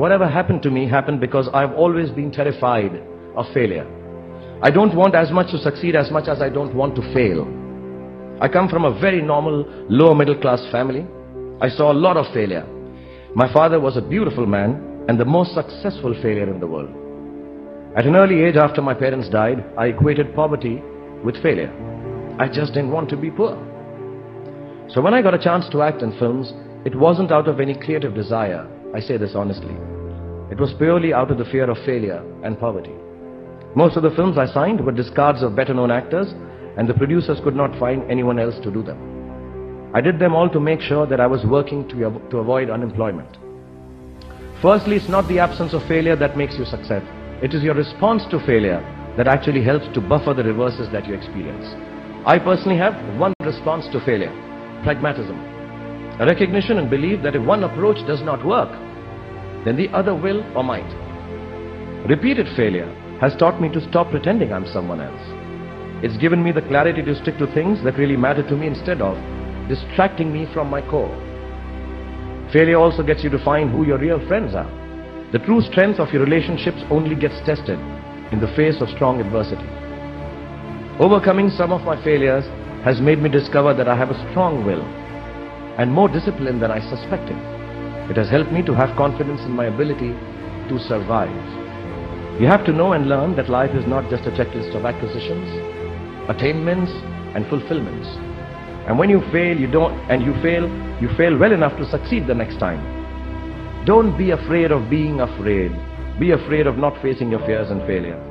whatever happened to me happened because I've always been terrified of failure. I don't want as much to succeed as much as I don't want to fail. I come from a very normal, lower middle class family. I saw a lot of failure. My father was a beautiful man and the most successful failure in the world. At an early age after my parents died, I equated poverty with failure. I just didn't want to be poor. So when I got a chance to act in films, it wasn't out of any creative desire. I say this honestly. It was purely out of the fear of failure and poverty. Most of the films I signed were discards of better known actors and the producers could not find anyone else to do them. I did them all to make sure that I was working to, to avoid unemployment. Firstly, it's not the absence of failure that makes you success. It is your response to failure that actually helps to buffer the reverses that you experience. I personally have one response to failure, pragmatism. A recognition and belief that if one approach does not work, then the other will or might. Repeated failure has taught me to stop pretending I'm someone else. It's given me the clarity to stick to things that really matter to me instead of distracting me from my core. Failure also gets you to find who your real friends are. The true strength of your relationships only gets tested in the face of strong adversity. Overcoming some of my failures has made me discover that I have a strong will and more discipline than I suspected. It has helped me to have confidence in my ability to survive. You have to know and learn that life is not just a checklist of acquisitions, attainments and fulfillments. And when you fail, you don't, and you fail, you fail well enough to succeed the next time. Don't be afraid of being afraid. Be afraid of not facing your fears and failure.